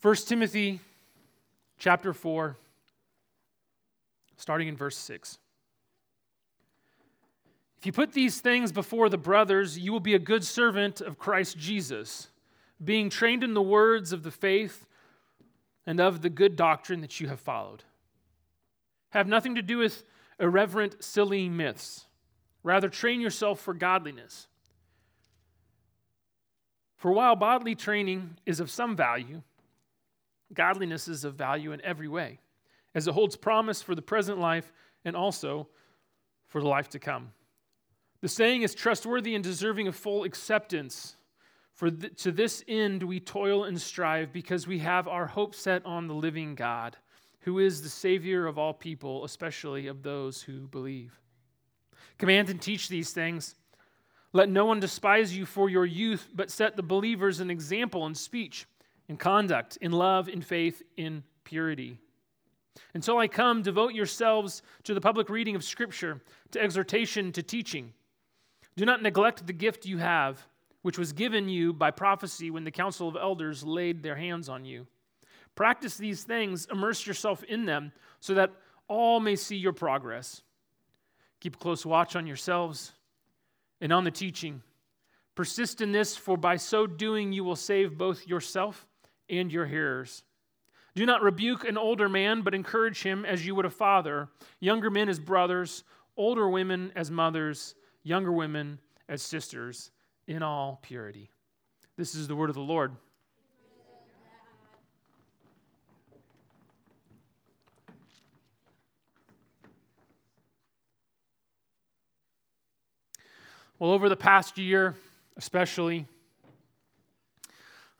1 Timothy chapter 4, starting in verse 6. If you put these things before the brothers, you will be a good servant of Christ Jesus, being trained in the words of the faith and of the good doctrine that you have followed. Have nothing to do with irreverent, silly myths. Rather, train yourself for godliness. For while bodily training is of some value, godliness is of value in every way, as it holds promise for the present life and also for the life to come. The saying is trustworthy and deserving of full acceptance. For th- to this end we toil and strive, because we have our hope set on the living God, who is the Savior of all people, especially of those who believe. Command and teach these things. Let no one despise you for your youth, but set the believers an example in speech, in conduct, in love, in faith, in purity. Until I come, devote yourselves to the public reading of Scripture, to exhortation, to teaching. Do not neglect the gift you have, which was given you by prophecy when the council of elders laid their hands on you. Practice these things, immerse yourself in them, so that all may see your progress. Keep close watch on yourselves and on the teaching. Persist in this, for by so doing you will save both yourself and your hearers. Do not rebuke an older man, but encourage him as you would a father, younger men as brothers, older women as mothers younger women as sisters in all purity. This is the word of the Lord. Well, over the past year, especially,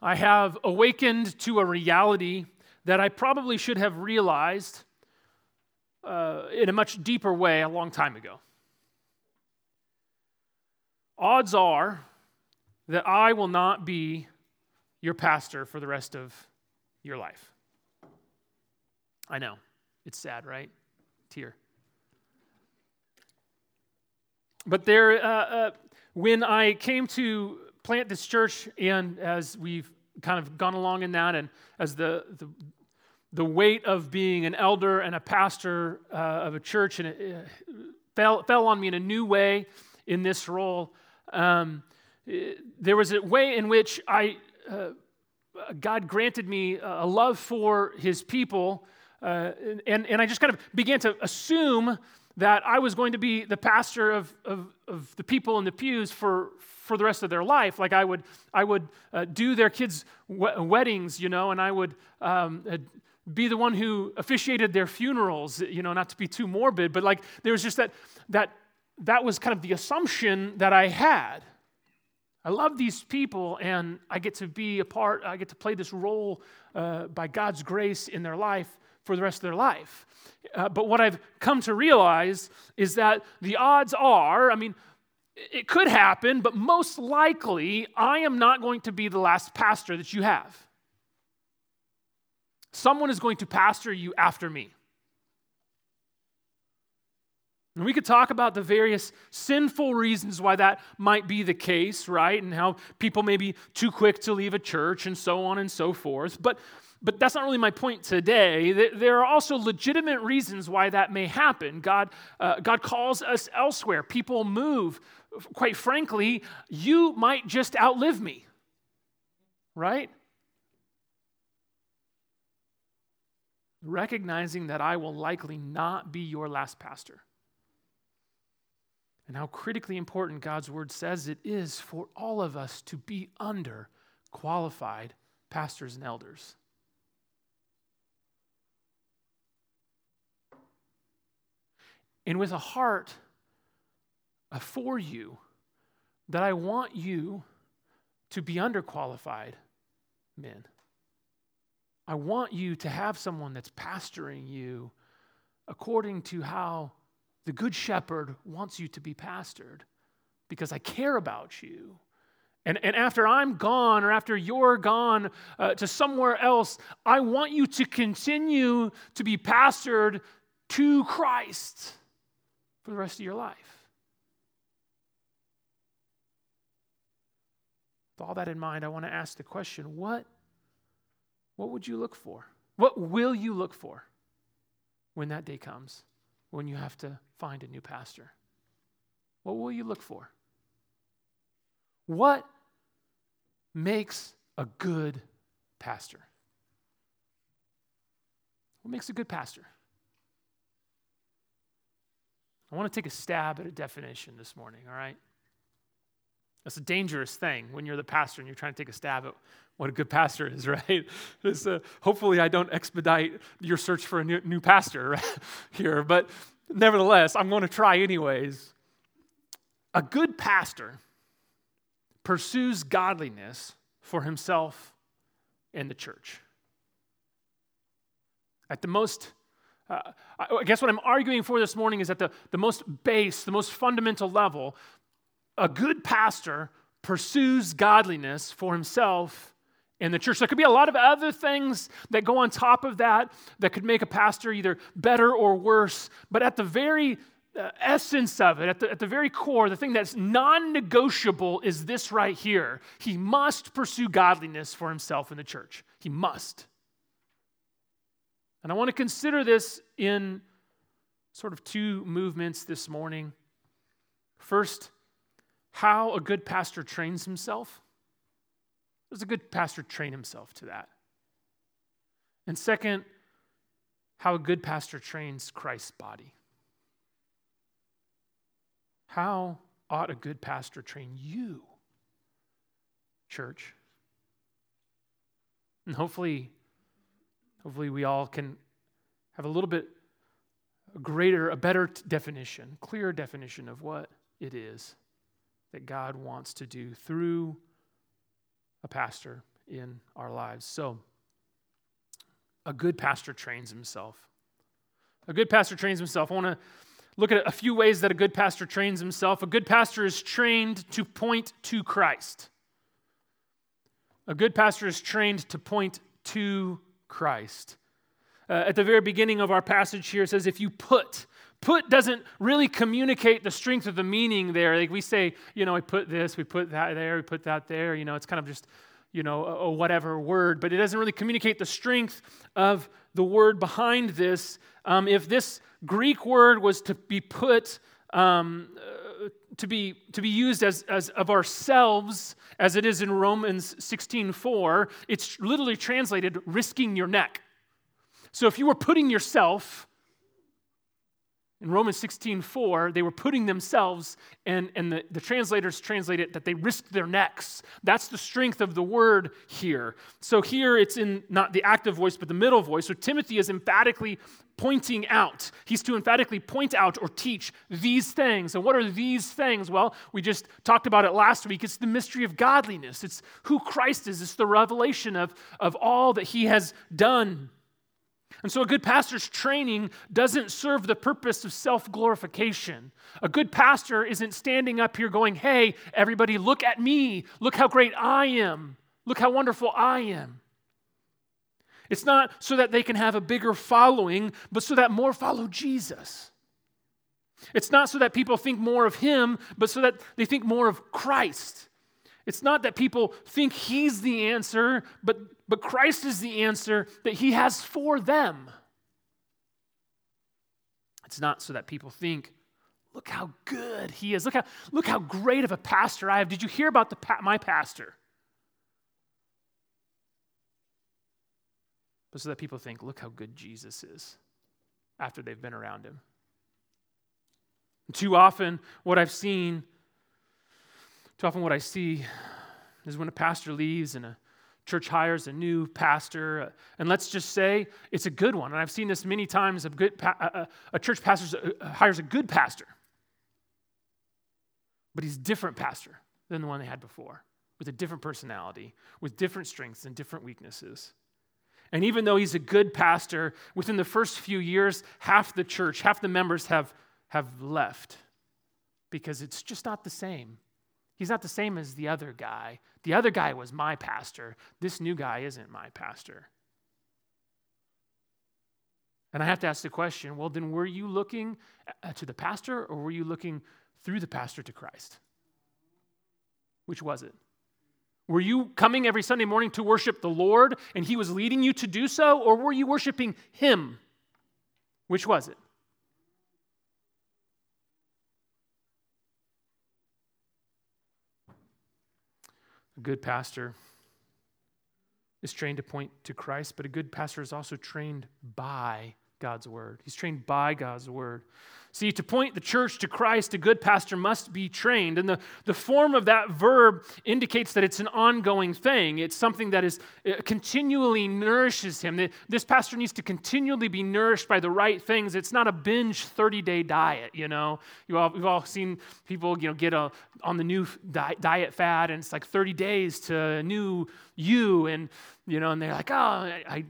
I have awakened to a reality that I probably should have realized uh, in a much deeper way a long time ago odds are that I will not be your pastor for the rest of your life. I know. It's sad, right? Tear. But there, uh, uh, when I came to plant this church, and as we've kind of gone along in that, and as the, the, the weight of being an elder and a pastor uh, of a church and it, uh, fell, fell on me in a new way in this role, um, there was a way in which I, uh, God granted me a love for his people, uh, and, and I just kind of began to assume that I was going to be the pastor of, of, of the people in the pews for, for the rest of their life. Like I would, I would uh, do their kids' weddings, you know, and I would um, uh, be the one who officiated their funerals, you know, not to be too morbid, but like there was just that, that that was kind of the assumption that I had. I love these people, and I get to be a part, I get to play this role uh, by God's grace in their life for the rest of their life. Uh, but what I've come to realize is that the odds are, I mean, it could happen, but most likely, I am not going to be the last pastor that you have. Someone is going to pastor you after me. And we could talk about the various sinful reasons why that might be the case, right? And how people may be too quick to leave a church and so on and so forth. But, but that's not really my point today. There are also legitimate reasons why that may happen. God, uh, God calls us elsewhere, people move. Quite frankly, you might just outlive me, right? Recognizing that I will likely not be your last pastor and how critically important God's word says it is for all of us to be under qualified pastors and elders. And with a heart for you, that I want you to be underqualified men. I want you to have someone that's pastoring you according to how the Good Shepherd wants you to be pastored because I care about you. And, and after I'm gone or after you're gone uh, to somewhere else, I want you to continue to be pastored to Christ for the rest of your life. With all that in mind, I want to ask the question what, what would you look for? What will you look for when that day comes, when you have to find a new pastor? What will you look for? What makes a good pastor? What makes a good pastor? I want to take a stab at a definition this morning, all right? That's a dangerous thing when you're the pastor and you're trying to take a stab at what a good pastor is, right? Uh, hopefully, I don't expedite your search for a new, new pastor right, here, but nevertheless, I'm going to try anyways. A good pastor pursues godliness for himself and the church. At the most, uh, I guess what I'm arguing for this morning is at the, the most base, the most fundamental level, a good pastor pursues godliness for himself and the church. There could be a lot of other things that go on top of that that could make a pastor either better or worse, but at the very uh, essence of it, at the, at the very core, the thing that's non negotiable is this right here. He must pursue godliness for himself in the church. He must. And I want to consider this in sort of two movements this morning. First, how a good pastor trains himself. Does a good pastor train himself to that? And second, how a good pastor trains Christ's body. How ought a good pastor train you, church? And hopefully, hopefully we all can have a little bit greater, a better definition, clearer definition of what it is that God wants to do through a pastor in our lives. So, a good pastor trains himself. A good pastor trains himself. I want to look at a few ways that a good pastor trains himself. A good pastor is trained to point to Christ. A good pastor is trained to point to Christ. Uh, at the very beginning of our passage here, it says, If you put, put doesn't really communicate the strength of the meaning there. Like we say, you know, we put this, we put that there, we put that there. You know, it's kind of just, you know, a, a whatever word, but it doesn't really communicate the strength of the word behind this. Um, if this Greek word was to be put, um, uh, to be to be used as, as of ourselves, as it is in Romans 16:4, it's literally translated risking your neck. So if you were putting yourself in Romans 16, 4, they were putting themselves, and, and the, the translators translate it that they risked their necks. That's the strength of the word here. So here it's in not the active voice, but the middle voice. So Timothy is emphatically pointing out. He's to emphatically point out or teach these things. And what are these things? Well, we just talked about it last week. It's the mystery of godliness, it's who Christ is, it's the revelation of, of all that he has done. And so, a good pastor's training doesn't serve the purpose of self glorification. A good pastor isn't standing up here going, Hey, everybody, look at me. Look how great I am. Look how wonderful I am. It's not so that they can have a bigger following, but so that more follow Jesus. It's not so that people think more of him, but so that they think more of Christ. It's not that people think he's the answer, but, but Christ is the answer that he has for them. It's not so that people think, look how good he is. Look how, look how great of a pastor I have. Did you hear about the, my pastor? But so that people think, look how good Jesus is after they've been around him. too often, what I've seen too often, what I see is when a pastor leaves and a church hires a new pastor, uh, and let's just say it's a good one. And I've seen this many times. A, good pa- a, a church pastor uh, hires a good pastor, but he's a different pastor than the one they had before, with a different personality, with different strengths and different weaknesses. And even though he's a good pastor, within the first few years, half the church, half the members have, have left because it's just not the same. He's not the same as the other guy. The other guy was my pastor. This new guy isn't my pastor. And I have to ask the question well, then were you looking uh, to the pastor or were you looking through the pastor to Christ? Which was it? Were you coming every Sunday morning to worship the Lord and He was leading you to do so, or were you worshiping Him? Which was it? A good pastor is trained to point to Christ, but a good pastor is also trained by God's word. He's trained by God's word. See, to point the church to Christ, a good pastor must be trained. And the, the form of that verb indicates that it's an ongoing thing. It's something that is uh, continually nourishes him. This pastor needs to continually be nourished by the right things. It's not a binge 30 day diet, you know. You all, we've all seen people, you know, get a, on the new diet fad, and it's like 30 days to a new you. And, you know, and they're like, oh, I, I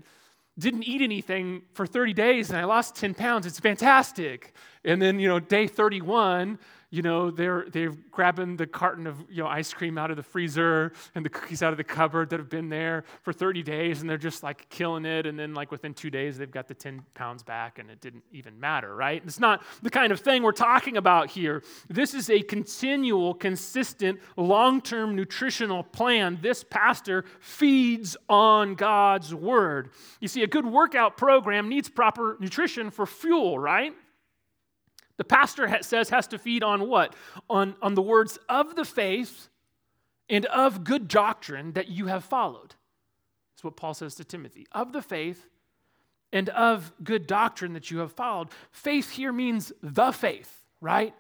didn't eat anything for 30 days and I lost 10 pounds. It's fantastic. And then, you know, day 31, you know, they're, they're grabbing the carton of, you know, ice cream out of the freezer and the cookies out of the cupboard that have been there for 30 days and they're just like killing it. And then, like, within two days, they've got the 10 pounds back and it didn't even matter, right? It's not the kind of thing we're talking about here. This is a continual, consistent, long term nutritional plan. This pastor feeds on God's word. You see, a good workout program needs proper nutrition for fuel, right? The pastor says has to feed on what? On, on the words of the faith and of good doctrine that you have followed. That's what Paul says to Timothy. Of the faith and of good doctrine that you have followed. Faith here means the faith, right?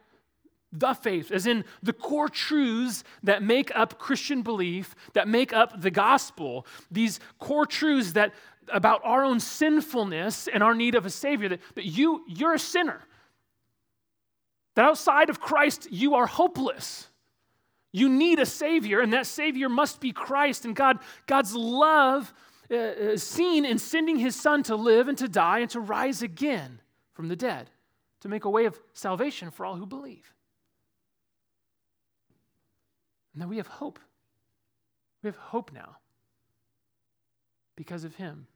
The faith, as in the core truths that make up Christian belief, that make up the gospel. These core truths that about our own sinfulness and our need of a savior, that, that you, you're a sinner. That outside of Christ, you are hopeless. You need a Savior, and that Savior must be Christ. And God, God's love uh, is seen in sending His Son to live and to die and to rise again from the dead, to make a way of salvation for all who believe. And then we have hope. We have hope now because of Him,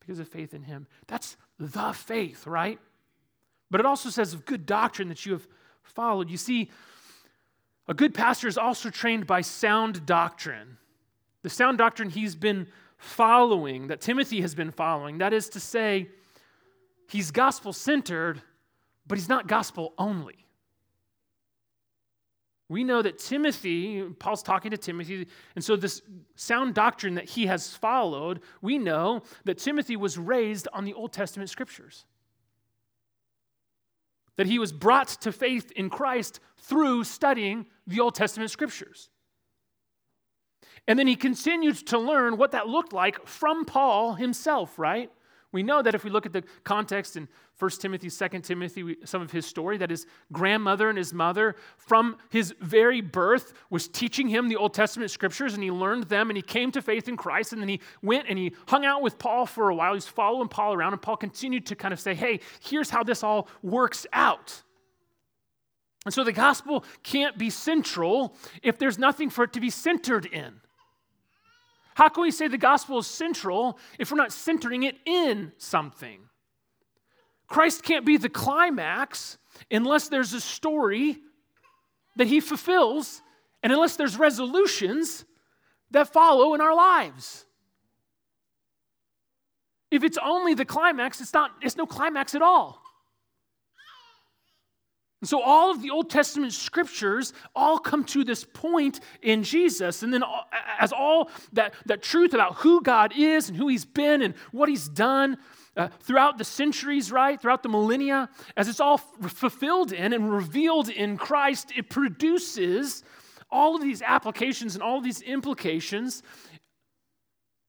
because of faith in Him. That's the faith, right? But it also says of good doctrine that you have followed. You see, a good pastor is also trained by sound doctrine. The sound doctrine he's been following, that Timothy has been following, that is to say, he's gospel centered, but he's not gospel only. We know that Timothy, Paul's talking to Timothy, and so this sound doctrine that he has followed, we know that Timothy was raised on the Old Testament scriptures that he was brought to faith in Christ through studying the Old Testament scriptures. And then he continued to learn what that looked like from Paul himself, right? We know that if we look at the context in 1 Timothy, 2 Timothy, some of his story, that his grandmother and his mother, from his very birth, was teaching him the Old Testament scriptures, and he learned them, and he came to faith in Christ, and then he went and he hung out with Paul for a while. He's following Paul around, and Paul continued to kind of say, hey, here's how this all works out. And so the gospel can't be central if there's nothing for it to be centered in. How can we say the gospel is central if we're not centering it in something? Christ can't be the climax unless there's a story that he fulfills and unless there's resolutions that follow in our lives. If it's only the climax, it's not it's no climax at all. And so all of the Old Testament scriptures all come to this point in Jesus. And then as all that, that truth about who God is and who he's been and what he's done uh, throughout the centuries, right, throughout the millennia, as it's all f- fulfilled in and revealed in Christ, it produces all of these applications and all of these implications.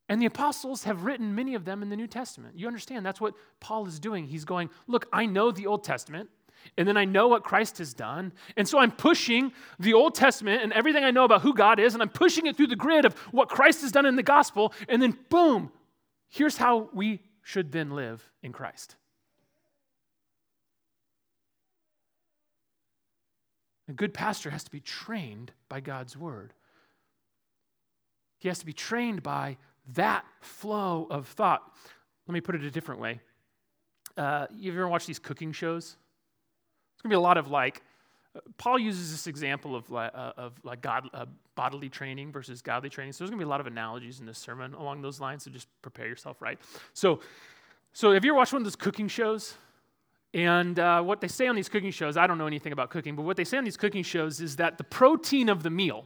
And the apostles have written many of them in the New Testament. You understand, that's what Paul is doing. He's going, Look, I know the Old Testament. And then I know what Christ has done. And so I'm pushing the Old Testament and everything I know about who God is, and I'm pushing it through the grid of what Christ has done in the gospel. And then, boom, here's how we should then live in Christ. A good pastor has to be trained by God's word. He has to be trained by that flow of thought. Let me put it a different way. Uh, you ever watch these cooking shows? It's going to be a lot of like Paul uses this example of, uh, of like God, uh, bodily training versus godly training. So there's going to be a lot of analogies in this sermon along those lines. So just prepare yourself, right? So, so have you ever watched one of those cooking shows? And uh, what they say on these cooking shows, I don't know anything about cooking, but what they say on these cooking shows is that the protein of the meal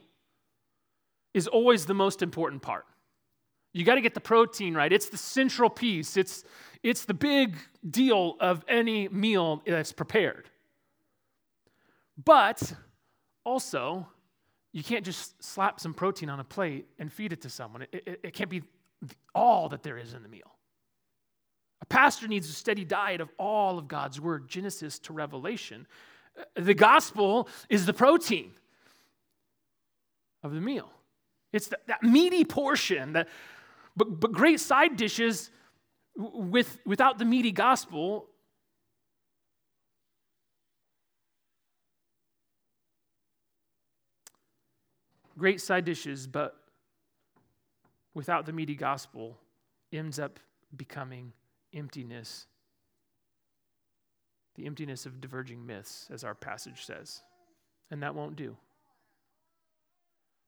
is always the most important part. You got to get the protein right. It's the central piece. It's it's the big deal of any meal that's prepared. But also, you can't just slap some protein on a plate and feed it to someone. It, it, it can't be all that there is in the meal. A pastor needs a steady diet of all of God's word, Genesis to Revelation. Uh, the gospel is the protein of the meal. It's the, that meaty portion, that, but, but great side dishes with, without the meaty gospel great side dishes, but without the meaty gospel, ends up becoming emptiness. The emptiness of diverging myths, as our passage says. And that won't do.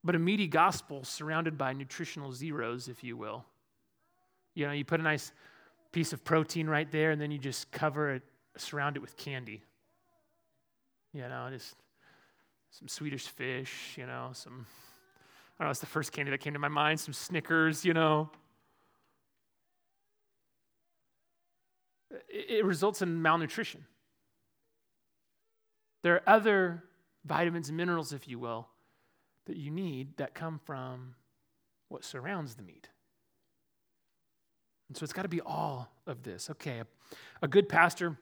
But a meaty gospel surrounded by nutritional zeros, if you will. You know, you put a nice piece of protein right there, and then you just cover it, surround it with candy. You know, just some Swedish fish, you know, some, I don't know, it's the first candy that came to my mind, some Snickers, you know. It, it results in malnutrition. There are other vitamins and minerals, if you will, that you need that come from what surrounds the meat. And so it's got to be all of this. Okay, a, a good pastor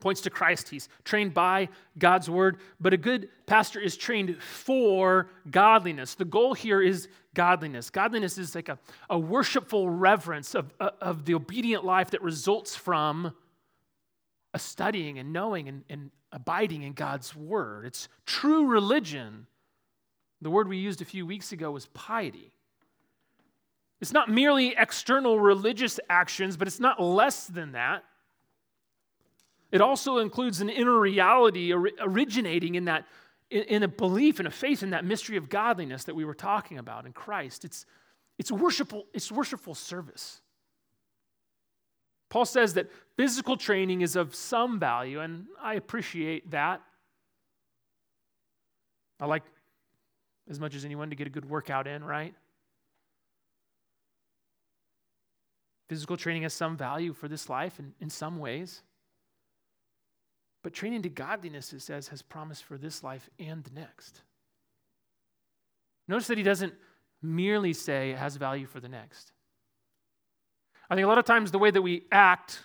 points to Christ. He's trained by God's word, but a good pastor is trained for godliness. The goal here is godliness. Godliness is like a, a worshipful reverence of, uh, of the obedient life that results from a studying and knowing and, and abiding in God's word. It's true religion. The word we used a few weeks ago was piety. It's not merely external religious actions, but it's not less than that. It also includes an inner reality originating in that in a belief and a faith in that mystery of godliness that we were talking about in Christ. It's, it's worshipful, it's worshipful service. Paul says that physical training is of some value, and I appreciate that. I like as much as anyone to get a good workout in, right? Physical training has some value for this life in, in some ways. But training to godliness, it says, has promise for this life and the next. Notice that he doesn't merely say it has value for the next. I think a lot of times the way that we act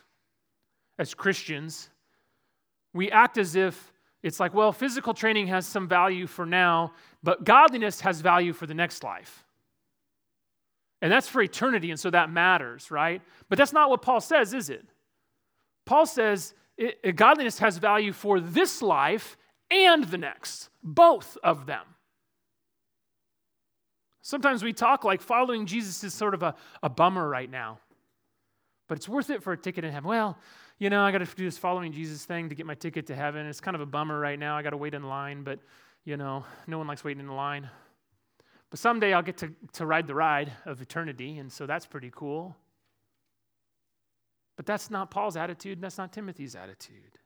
as Christians, we act as if it's like, well, physical training has some value for now, but godliness has value for the next life. And that's for eternity, and so that matters, right? But that's not what Paul says, is it? Paul says it, it, uh, godliness has value for this life and the next, both of them. Sometimes we talk like following Jesus is sort of a, a bummer right now, but it's worth it for a ticket in heaven. Well, you know, I got to do this following Jesus thing to get my ticket to heaven. It's kind of a bummer right now. I got to wait in line, but, you know, no one likes waiting in line. But someday I'll get to, to ride the ride of eternity, and so that's pretty cool. But that's not Paul's attitude, and that's not Timothy's attitude.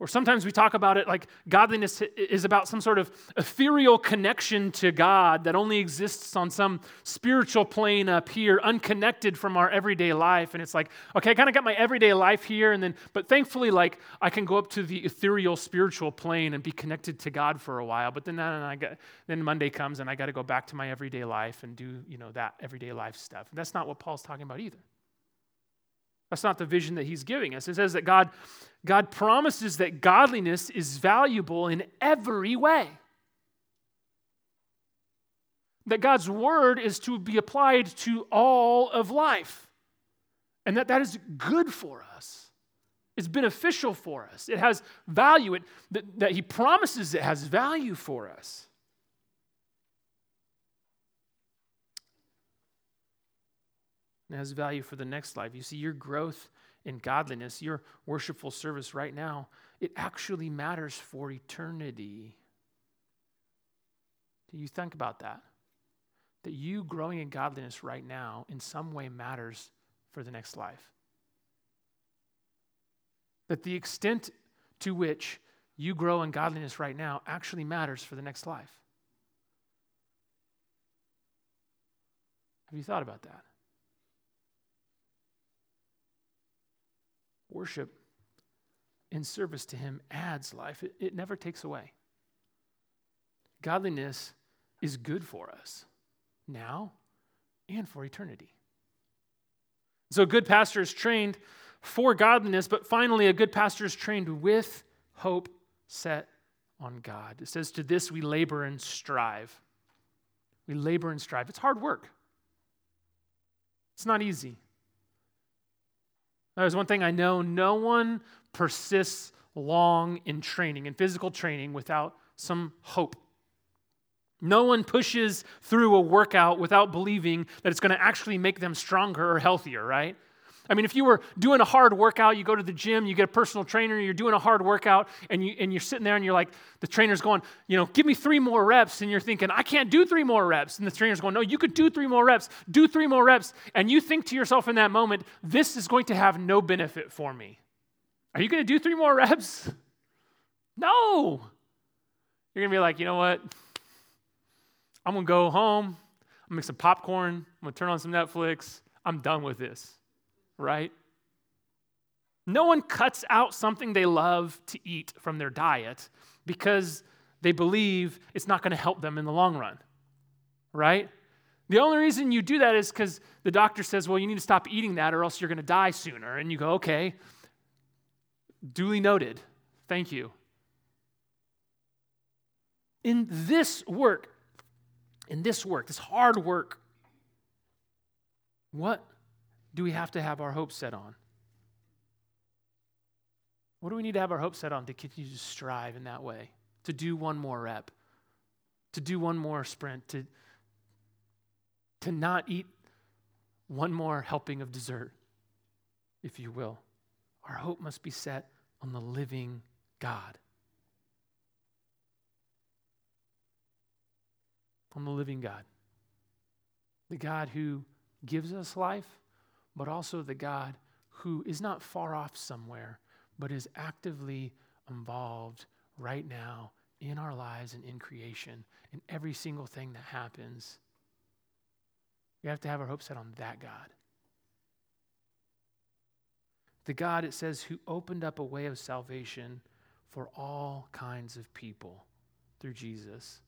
Or sometimes we talk about it like godliness is about some sort of ethereal connection to God that only exists on some spiritual plane up here, unconnected from our everyday life. And it's like, okay, I kind of got my everyday life here, and then, but thankfully, like I can go up to the ethereal spiritual plane and be connected to God for a while. But then, I got, then Monday comes and I got to go back to my everyday life and do, you know, that everyday life stuff. And that's not what Paul's talking about either. That's not the vision that he's giving us. It says that God, God promises that godliness is valuable in every way. That God's word is to be applied to all of life. And that that is good for us. It's beneficial for us. It has value. It, that, that he promises it has value for us. Has value for the next life. You see, your growth in godliness, your worshipful service right now, it actually matters for eternity. Do you think about that? That you growing in godliness right now in some way matters for the next life. That the extent to which you grow in godliness right now actually matters for the next life. Have you thought about that? Worship in service to Him adds life, it, it never takes away. Godliness is good for us now and for eternity. So, a good pastor is trained for godliness, but finally, a good pastor is trained with hope set on God. It says, To this we labor and strive. We labor and strive. It's hard work, it's not easy. There's one thing I know no one persists long in training, in physical training, without some hope. No one pushes through a workout without believing that it's going to actually make them stronger or healthier, right? I mean, if you were doing a hard workout, you go to the gym, you get a personal trainer, you're doing a hard workout, and, you, and you're sitting there and you're like, the trainer's going, you know, give me three more reps. And you're thinking, I can't do three more reps. And the trainer's going, no, you could do three more reps, do three more reps. And you think to yourself in that moment, this is going to have no benefit for me. Are you going to do three more reps? No. You're going to be like, you know what? I'm going to go home. I'm going to make some popcorn. I'm going to turn on some Netflix. I'm done with this right? No one cuts out something they love to eat from their diet because they believe it's not going to help them in the long run, right? The only reason you do that is because the doctor says, well, you need to stop eating that or else you're going to die sooner. And you go, okay, duly noted. Thank you. In this work, in this work, this hard work, what do we have to have our hope set on? What do we need to have our hope set on to continue to strive in that way? To do one more rep, to do one more sprint, to, to not eat one more helping of dessert, if you will. Our hope must be set on the living God. On the living God. The God who gives us life but also the God who is not far off somewhere, but is actively involved right now in our lives and in creation, in every single thing that happens. We have to have our hope set on that God. The God, it says, who opened up a way of salvation for all kinds of people through Jesus,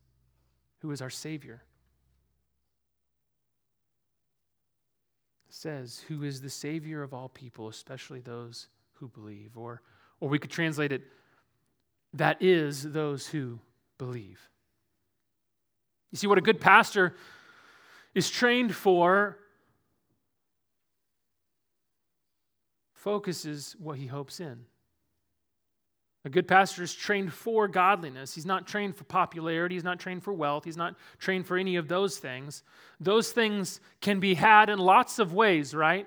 who is our Savior. Says, who is the Savior of all people, especially those who believe. Or, or we could translate it, that is those who believe. You see, what a good pastor is trained for focuses what he hopes in. A good pastor is trained for godliness. He's not trained for popularity. He's not trained for wealth. He's not trained for any of those things. Those things can be had in lots of ways, right?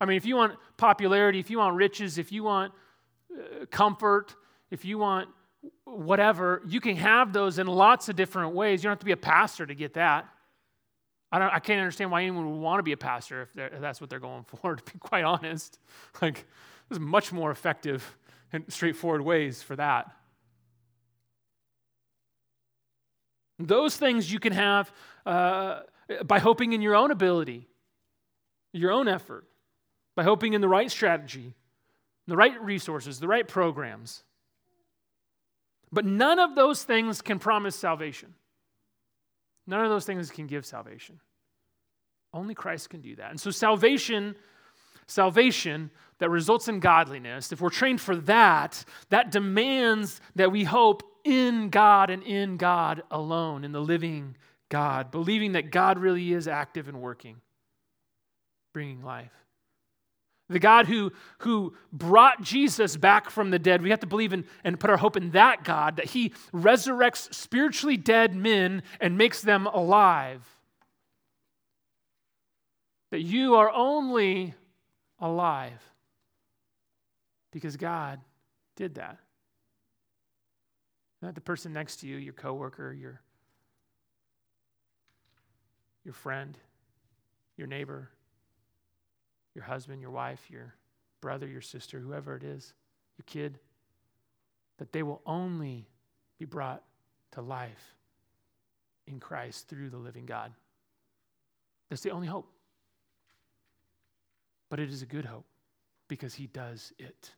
I mean, if you want popularity, if you want riches, if you want uh, comfort, if you want whatever, you can have those in lots of different ways. You don't have to be a pastor to get that. I, don't, I can't understand why anyone would want to be a pastor if, if that's what they're going for, to be quite honest. Like, there's much more effective and straightforward ways for that. Those things you can have uh, by hoping in your own ability, your own effort, by hoping in the right strategy, the right resources, the right programs. But none of those things can promise salvation. None of those things can give salvation. Only Christ can do that. And so salvation salvation that results in godliness, if we're trained for that, that demands that we hope in God and in God alone, in the living God, believing that God really is active and working, bringing life. The God who, who brought Jesus back from the dead, we have to believe in and put our hope in that God, that He resurrects spiritually dead men and makes them alive. that you are only alive because God did that. Not the person next to you, your coworker, your your friend, your neighbor, your husband, your wife, your brother, your sister, whoever it is, your kid, that they will only be brought to life in Christ through the living God. That's the only hope. But it is a good hope because he does it.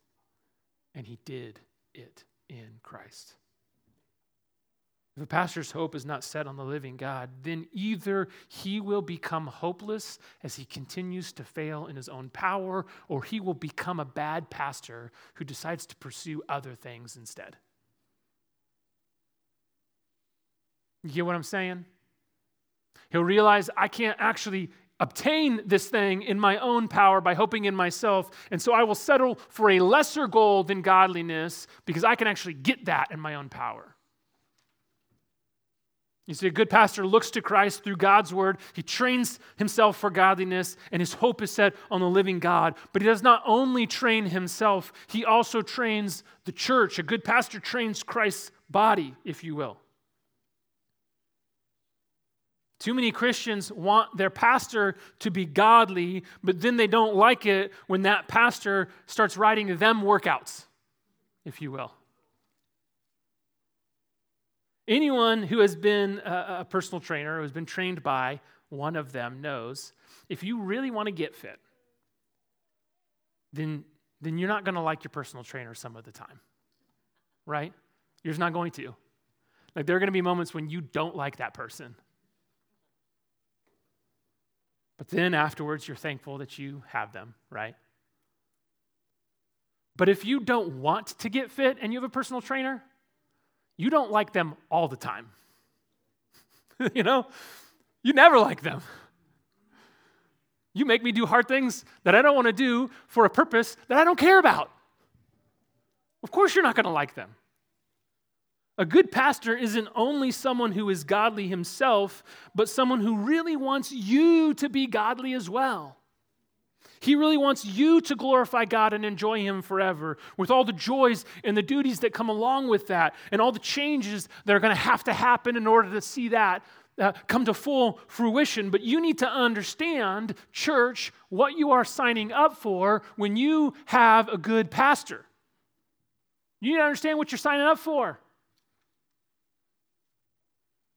And he did it in Christ. If a pastor's hope is not set on the living God, then either he will become hopeless as he continues to fail in his own power, or he will become a bad pastor who decides to pursue other things instead. You get what I'm saying? He'll realize I can't actually obtain this thing in my own power by hoping in myself, and so I will settle for a lesser goal than godliness because I can actually get that in my own power. You see, a good pastor looks to Christ through God's word. He trains himself for godliness, and his hope is set on the living God. But he does not only train himself, he also trains the church. A good pastor trains Christ's body, if you will. Too many Christians want their pastor to be godly, but then they don't like it when that pastor starts writing them workouts, if you will. Anyone who has been a, personal trainer, who has been trained by one of them, knows if you really want to get fit, then, then you're not going to like your personal trainer some of the time, right? You're just not going to. Like, there are going to be moments when you don't like that person. But then afterwards, you're thankful that you have them, right? But if you don't want to get fit and you have a personal trainer, you don't like them all the time. you know, you never like them. You make me do hard things that I don't want to do for a purpose that I don't care about. Of course, you're not going to like them. A good pastor isn't only someone who is godly himself, but someone who really wants you to be godly as well. He really wants you to glorify God and enjoy Him forever with all the joys and the duties that come along with that and all the changes that are going to have to happen in order to see that uh, come to full fruition. But you need to understand, church, what you are signing up for when you have a good pastor. You need to understand what you're signing up for.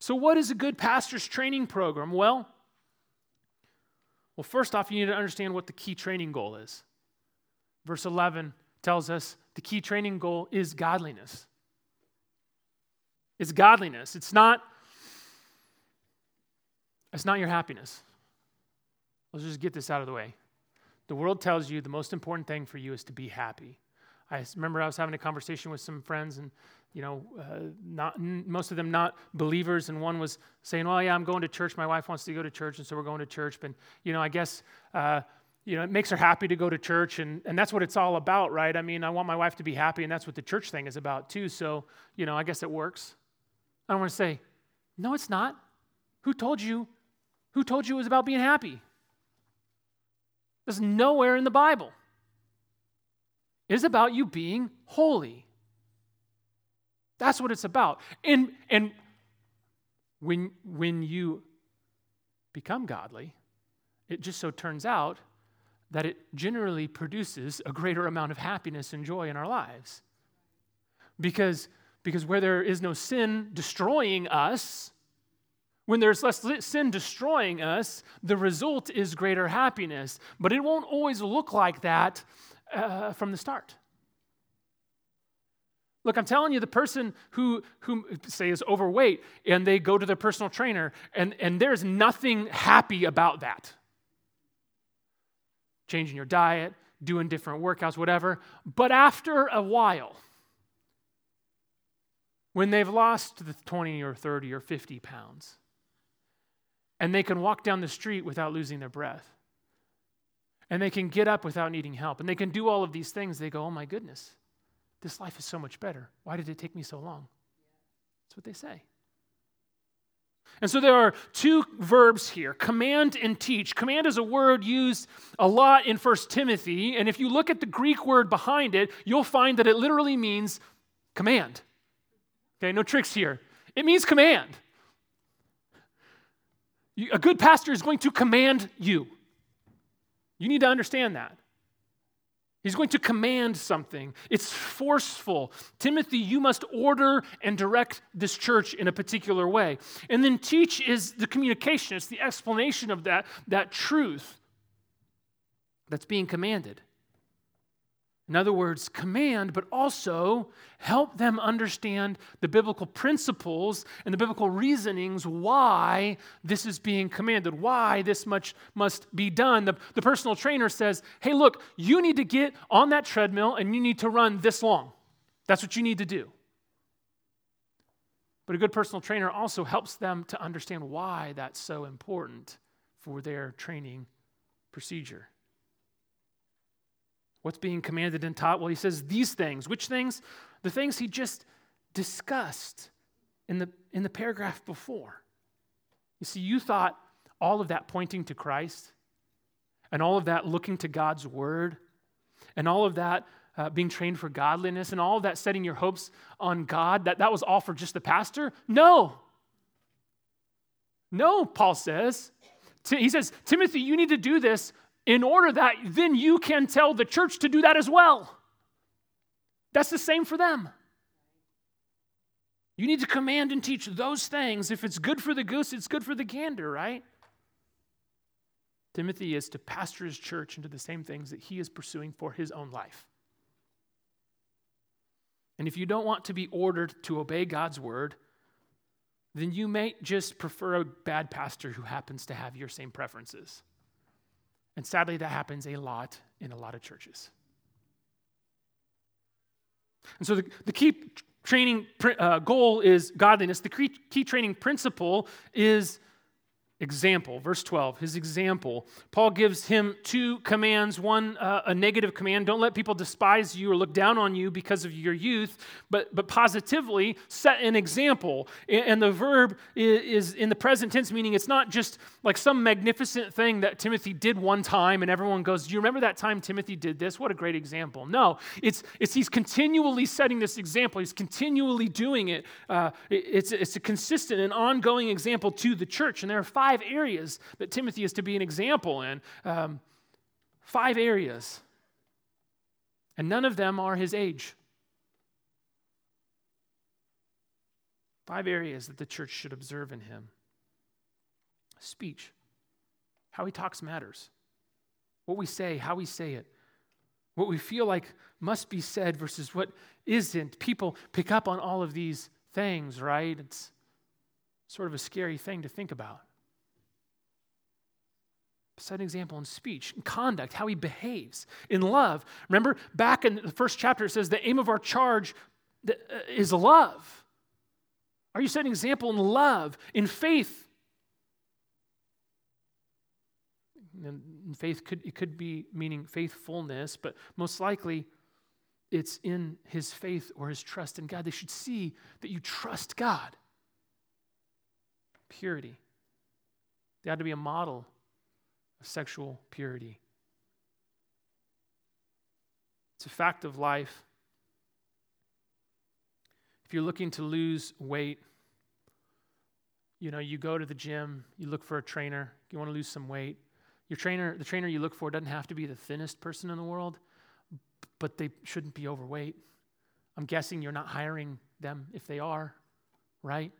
So, what is a good pastor's training program? Well, well, first off, you need to understand what the key training goal is. Verse 11 tells us the key training goal is godliness. It's godliness. It's not it's not your happiness. Let's just get this out of the way. The world tells you the most important thing for you is to be happy. I remember I was having a conversation with some friends, and you know, uh, not most of them not believers, and one was saying, "Well, yeah, I'm going to church. My wife wants to go to church, and so we're going to church." But you know, I guess uh, you know it makes her happy to go to church, and and that's what it's all about, right? I mean, I want my wife to be happy, and that's what the church thing is about too. So you know, I guess it works. I don't want to say, "No, it's not." Who told you? Who told you it was about being happy? There's nowhere in the Bible. It is about you being holy. That's what it's about. And, and when, when you become godly, it just so turns out that it generally produces a greater amount of happiness and joy in our lives. Because, because where there is no sin destroying us, when there's less sin destroying us, the result is greater happiness. But it won't always look like that uh, from the start. Look, I'm telling you, the person who, who say is overweight and they go to their personal trainer, and, and there's nothing happy about that. Changing your diet, doing different workouts, whatever. But after a while, when they've lost the 20 or 30 or 50 pounds, and they can walk down the street without losing their breath, and they can get up without needing help, and they can do all of these things, they go, oh my goodness this life is so much better. Why did it take me so long? That's what they say. And so there are two verbs here command and teach. Command is a word used a lot in 1 Timothy. And if you look at the Greek word behind it, you'll find that it literally means command. Okay, no tricks here. It means command. A good pastor is going to command you. You need to understand that. He's going to command something. It's forceful. Timothy, you must order and direct this church in a particular way. And then teach is the communication, it's the explanation of that, that truth that's being commanded. In other words, command, but also help them understand the biblical principles and the biblical reasonings why this is being commanded, why this much must be done. The, the personal trainer says, hey, look, you need to get on that treadmill and you need to run this long. That's what you need to do. But a good personal trainer also helps them to understand why that's so important for their training procedure. What's being commanded and taught? Well, he says these things. Which things? The things he just discussed in the, in the paragraph before. You see, you thought all of that pointing to Christ, and all of that looking to God's word, and all of that uh, being trained for godliness, and all of that setting your hopes on God, that that was all for just the pastor? No. No, Paul says. He says, Timothy, you need to do this in order that then you can tell the church to do that as well. That's the same for them. You need to command and teach those things. If it's good for the goose, it's good for the gander, right? Timothy is to pastor his church into the same things that he is pursuing for his own life. And if you don't want to be ordered to obey God's word, then you may just prefer a bad pastor who happens to have your same preferences. And sadly, that happens a lot in a lot of churches. And so the, the key training uh, goal is godliness. The key, key training principle is example. Verse 12, his example. Paul gives him two commands one, uh, a negative command don't let people despise you or look down on you because of your youth, but, but positively set an example. And the verb is, in the present tense, meaning it's not just like some magnificent thing that Timothy did one time and everyone goes, Do you remember that time Timothy did this? What a great example. No, it's, it's he's continually setting this example, he's continually doing it. Uh, it's, it's a consistent and ongoing example to the church. And there are five five areas that Timothy is to be an example in. Um, five areas. And none of them are his age. Five areas that the church should observe in him speech. How he talks matters. What we say, how we say it. What we feel like must be said versus what isn't. People pick up on all of these things, right? It's sort of a scary thing to think about set an example in speech, in conduct, how he behaves, in love. Remember, back in the first chapter, it says the aim of our charge uh, is love. Are you setting an example in love, in faith? And faith could it could be meaning faithfulness, but most likely it's in his faith or his trust in God. They should see that you trust God. Purity. They ought to be a model sexual purity. It's a fact of life. If you're looking to lose weight, you know, you go to the gym, you look for a trainer, you want to lose some weight. Your trainer, the trainer you look for doesn't have to be the thinnest person in the world, but they shouldn't be overweight. I'm guessing you're not hiring them if they are, right?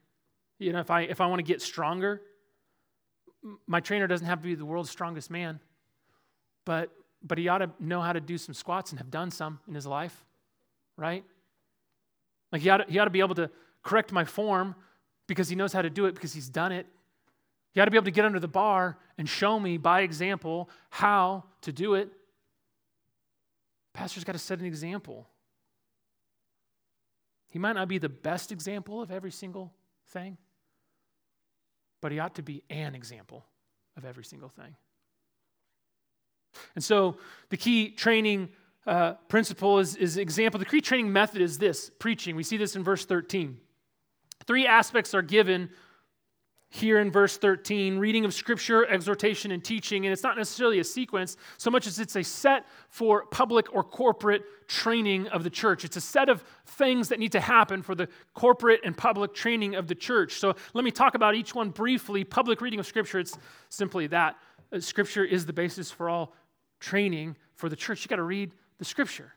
You know, if I if I want to get stronger, my trainer doesn't have to be the world's strongest man, but, but he ought to know how to do some squats and have done some in his life, right? Like he ought to, he ought to be able to correct my form because he knows how to do it because he's done it. He ought to be able to get under the bar and show me by example how to do it. Pastor's got to set an example. He might not be the best example of every single thing, but he ought to be an example of every single thing. And so the key training uh, principle is, is example. The key training method is this preaching. We see this in verse 13. Three aspects are given here in verse 13 reading of scripture, exhortation, and teaching. And it's not necessarily a sequence so much as it's a set for public or corporate training of the church. It's a set of things that need to happen for the corporate and public training of the church. So let me talk about each one briefly. Public reading of scripture, it's simply that. Uh, scripture is the basis for all training for the church. You got to read the scripture.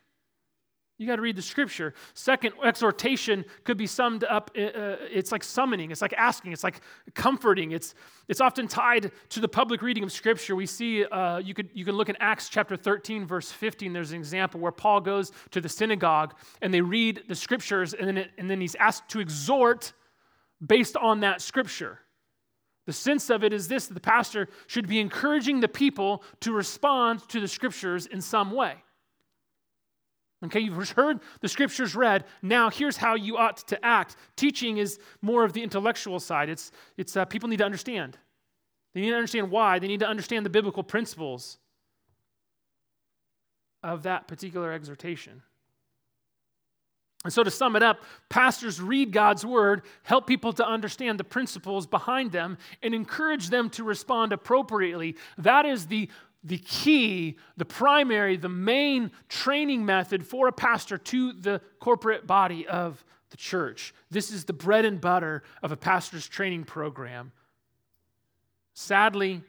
You got to read the scripture. Second, exhortation could be summed up. Uh, uh, it's like summoning, it's like asking, it's like comforting. It's, it's often tied to the public reading of scripture. We see, uh, you, could, you can look in Acts chapter 13, verse 15. There's an example where Paul goes to the synagogue and they read the scriptures, and then, it, and then he's asked to exhort based on that scripture. The sense of it is this that the pastor should be encouraging the people to respond to the scriptures in some way. Okay, you've heard the scriptures read. Now, here's how you ought to act. Teaching is more of the intellectual side. It's, it's uh, people need to understand. They need to understand why. They need to understand the biblical principles of that particular exhortation. And so, to sum it up, pastors read God's word, help people to understand the principles behind them, and encourage them to respond appropriately. That is the the key, the primary, the main training method for a pastor to the corporate body of the church. This is the bread and butter of a pastor's training program. Sadly,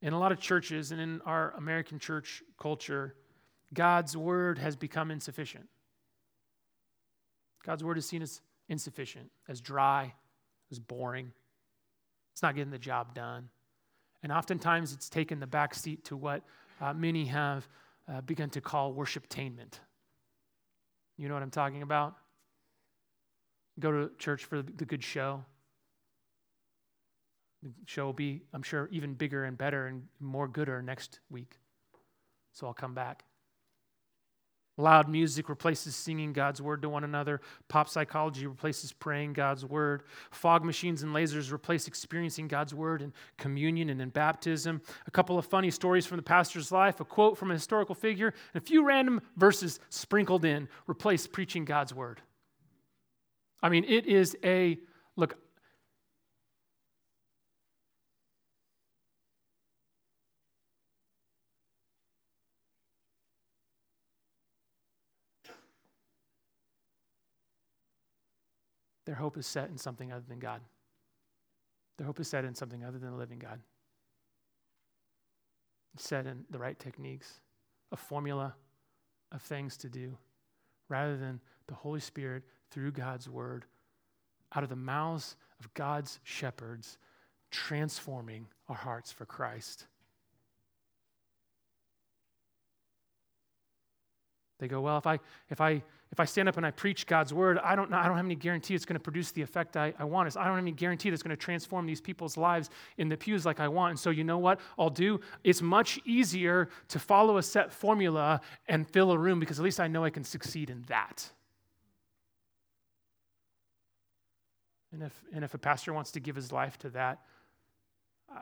in a lot of churches and in our American church culture, God's word has become insufficient. God's word is seen as insufficient, as dry, as boring. It's not getting the job done. And oftentimes it's taken the back seat to what uh, many have uh, begun to call worshiptainment. You know what I'm talking about? Go to church for the good show. The show will be, I'm sure, even bigger and better and more gooder next week. So I'll come back. Loud music replaces singing God's word to one another. Pop psychology replaces praying God's word. Fog machines and lasers replace experiencing God's word in communion and in baptism. A couple of funny stories from the pastor's life, a quote from a historical figure, and a few random verses sprinkled in replace preaching God's word. I mean, it is a look, Their hope is set in something other than God. Their hope is set in something other than the living God. It's set in the right techniques, a formula of things to do, rather than the Holy Spirit through God's word, out of the mouths of God's shepherds, transforming our hearts for Christ. They go, well, if I, if I, if I stand up and I preach God's word, I don't know, I don't have any guarantee it's going to produce the effect I, I want. I don't have any guarantee that's going to transform these people's lives in the pews like I want. And so you know what I'll do? It's much easier to follow a set formula and fill a room because at least I know I can succeed in that. And if, and if a pastor wants to give his life to that, uh,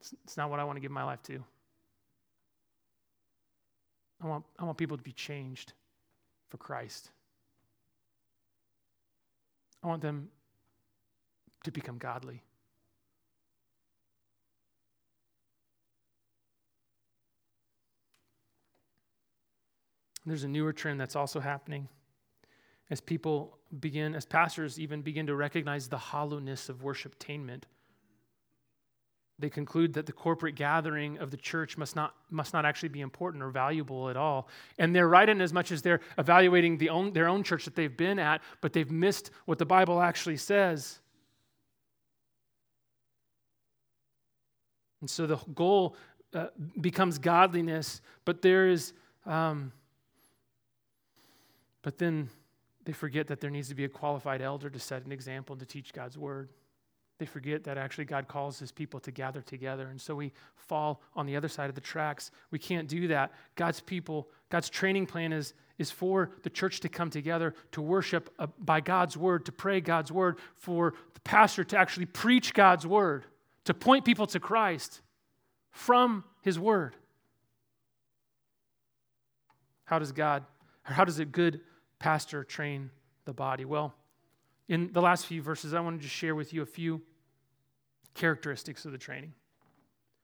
it's, it's not what I want to give my life to. I want, I want people to be changed for Christ. I want them to become godly. There's a newer trend that's also happening as people begin, as pastors even begin to recognize the hollowness of worshiptainment. They conclude that the corporate gathering of the church must not, must not actually be important or valuable at all. And they're right in as much as they're evaluating the own, their own church that they've been at, but they've missed what the Bible actually says. And so the goal uh, becomes godliness, but there is, um, but then they forget that there needs to be a qualified elder to set an example and to teach God's word. They forget that actually God calls his people to gather together. And so we fall on the other side of the tracks. We can't do that. God's people, God's training plan is, is for the church to come together, to worship uh, by God's word, to pray God's word, for the pastor to actually preach God's word, to point people to Christ from his word. How does God, or how does a good pastor train the body? Well, In the last few verses, I want to share with you a few characteristics of the training.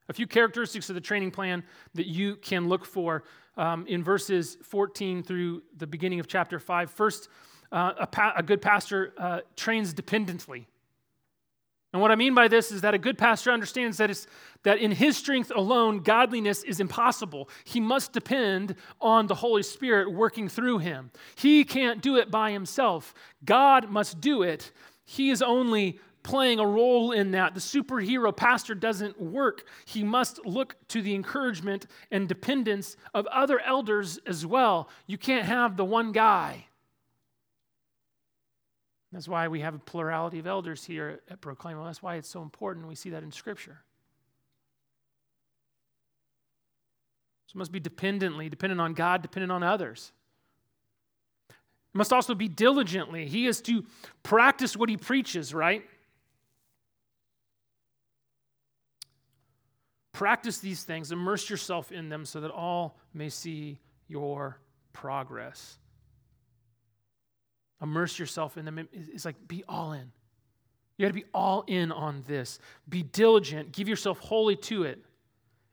A few characteristics of the training plan that you can look for um, in verses 14 through the beginning of chapter 5. First, uh, a, pa- a, good pastor uh, trains dependently. And what I mean by this is that a good pastor understands that, it's, that in his strength alone, godliness is impossible. He must depend on the Holy Spirit working through him. He can't do it by himself, God must do it. He is only playing a role in that. The superhero pastor doesn't work. He must look to the encouragement and dependence of other elders as well. You can't have the one guy. That's why we have a plurality of elders here at Proclaim. That's why it's so important. We see that in Scripture. So it must be dependently, dependent on God, dependent on others. It must also be diligently. He is to practice what he preaches, right? Practice these things, immerse yourself in them so that all may see your progress immerse yourself in them. It's like be all in. You got to be all in on this. Be diligent. Give yourself wholly to it.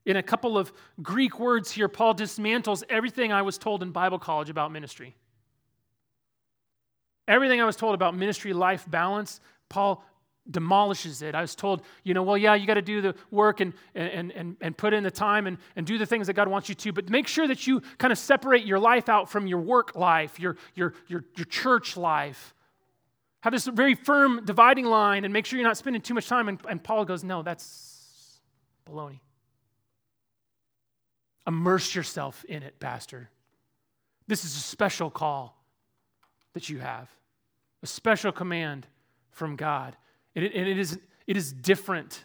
In a couple of Greek words here, Paul dismantles everything I was told in Bible college about ministry. Everything I was told about ministry life balance, Paul demolishes it. I was told, you know, well, yeah, you got to do the work and, and, and, and put in the time and, and do the things that God wants you to, but make sure that you kind of separate your life out from your work life, your, your, your, your church life. Have this very firm dividing line and make sure you're not spending too much time. And, and Paul goes, no, that's baloney. Immerse yourself in it, Pastor. This is a special call that you have, a special command from God. And it, and it, is, it is different.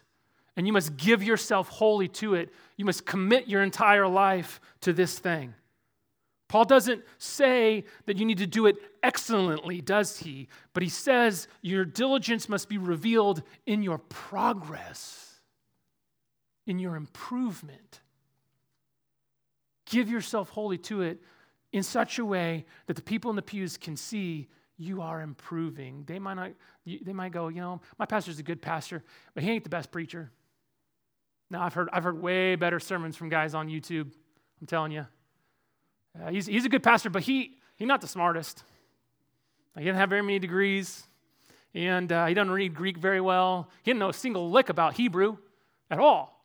And you must give yourself wholly to it. You must commit your entire life to this thing. Paul doesn't say that you need to do it excellently, does he? But he says your diligence must be revealed in your progress, in your improvement. Give yourself wholly to it in such a way that the people in the pews can see you are improving. They might not, they might go, you know, my pastor's a good pastor, but he ain't the best preacher. Now, I've heard, I've heard way better sermons from guys on YouTube. I'm telling you. Uh, he's, he's a good pastor, but he, he's not the smartest. He doesn't have very many degrees, and uh, he doesn't read Greek very well. He didn't know a single lick about Hebrew at all.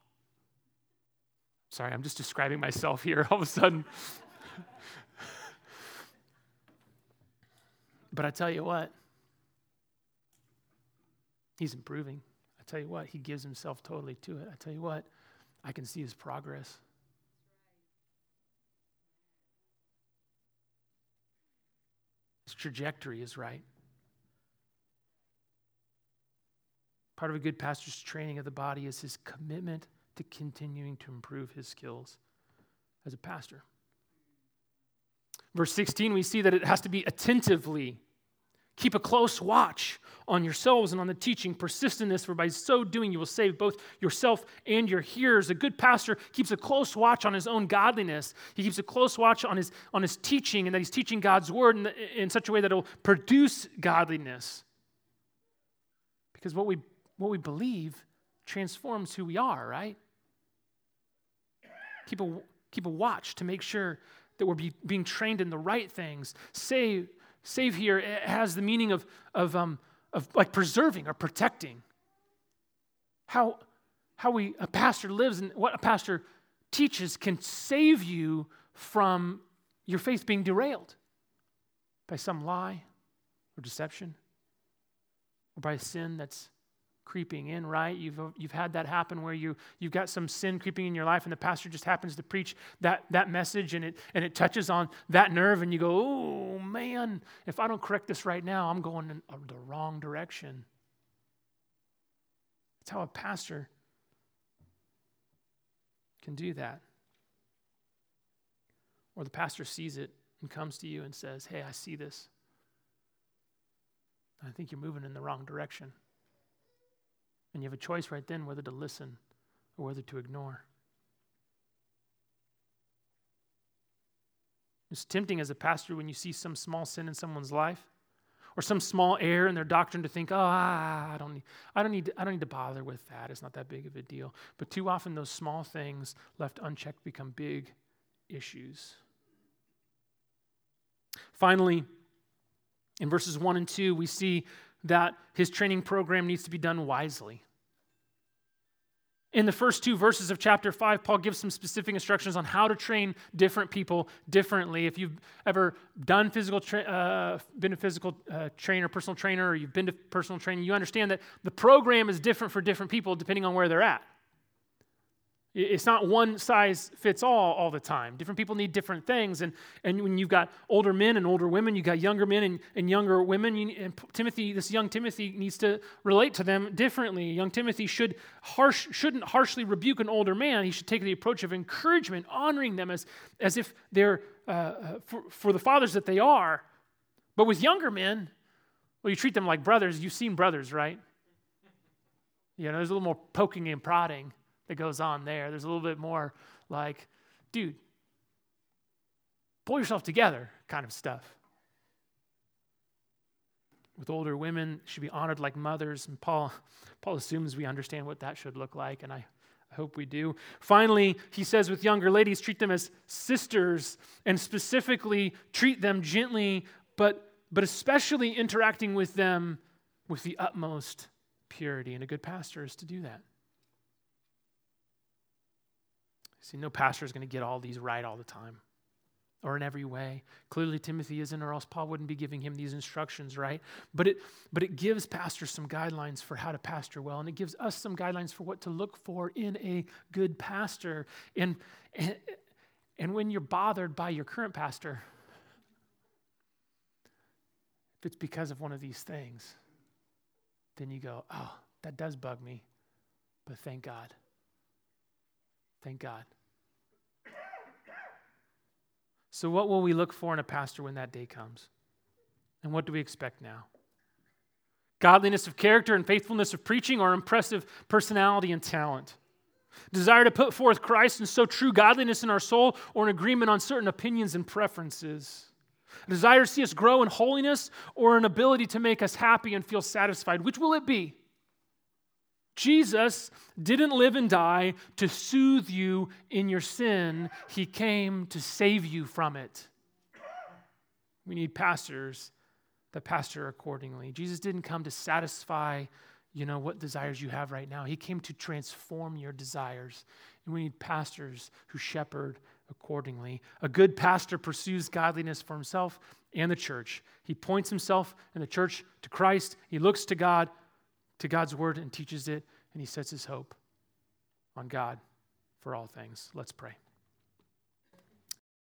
Sorry, I'm just describing myself here all of a sudden. But I tell you what, he's improving. I tell you what, he gives himself totally to it. I tell you what, I can see his progress. His trajectory is right. Part of a good pastor's training of the body is his commitment to continuing to improve his skills as a pastor. Verse 16, we see that it has to be attentively Keep a close watch on yourselves and on the teaching. Persist in this, for by so doing you will save both yourself and your hearers. A good pastor keeps a close watch on his own godliness. He keeps a close watch on his, on his teaching and that he's teaching God's word in, in such a way that it will produce godliness. Because what we, what we believe transforms who we are, right? Keep a, keep a watch to make sure that we're be, being trained in the right things. Say Save here has the meaning of, of, um, of like preserving or protecting. How, how we, a pastor lives and what a pastor teaches can save you from your faith being derailed by some lie or deception or by a sin that's creeping in, right? You've, you've had that happen where you, you've got some sin creeping in your life and the pastor just happens to preach that, that message and it, and it touches on that nerve and you go, oh man, if I don't correct this right now, I'm going in the wrong direction. That's how a pastor can do that. Or the pastor sees it and comes to you and says, hey, I see this. I think you're moving in the wrong direction. And you have a choice right then whether to listen or whether to ignore. It's tempting as a pastor when you see some small sin in someone's life, or some small error in their doctrine to think, oh, I don't, need, I, don't need to, I don't need to bother with that. It's not that big of a deal. But too often, those small things left unchecked become big issues. Finally, in verses 1 and 2, we see that his training program needs to be done wisely. In the first two verses of chapter 5, Paul gives some specific instructions on how to train different people differently. If you've ever done physical, tra- uh, been a physical uh, trainer, personal trainer, or you've been to personal training, you understand that the program is different for different people depending on where they're at. It's not one size fits all all the time. Different people need different things. And, and when you've got older men and older women, you've got younger men and, and younger women. You, and Timothy, this young Timothy needs to relate to them differently. Young Timothy should harsh, shouldn't harshly rebuke an older man. He should take the approach of encouragement, honoring them as, as if they're uh, uh for, for the fathers that they are. But with younger men, well, you treat them like brothers. You've seen brothers, right? You know, there's a little more poking and prodding that goes on there. There's a little bit more like, dude, pull yourself together kind of stuff. With older women, should be honored like mothers. And Paul, Paul assumes we understand what that should look like, and I, I hope we do. Finally, he says with younger ladies, treat them as sisters, and specifically treat them gently, but, but especially interacting with them with the utmost purity. And a good pastor is to do that. See, no pastor is going to get all these right all the time or in every way. Clearly, Timothy isn't, or else Paul wouldn't be giving him these instructions, right? But it, but it gives pastors some guidelines for how to pastor well, and it gives us some guidelines for what to look for in a good pastor. And, and, and when you're bothered by your current pastor, if it's because of one of these things, then you go, oh, that does bug me, but thank God. Thank God. So, what will we look for in a pastor when that day comes? And what do we expect now? Godliness of character and faithfulness of preaching, or impressive personality and talent? Desire to put forth Christ and sow true godliness in our soul, or an agreement on certain opinions and preferences? Desire to see us grow in holiness, or an ability to make us happy and feel satisfied? Which will it be? Jesus didn't live and die to soothe you in your sin, He came to save you from it. We need pastors that pastor accordingly. Jesus didn't come to satisfy, you know, what desires you have right now. He came to transform your desires. And we need pastors who shepherd accordingly. A good pastor pursues godliness for himself and the church. He points himself and the church to Christ. He looks to God to God's word and teaches it, and he sets his hope on God for all things. Let's pray.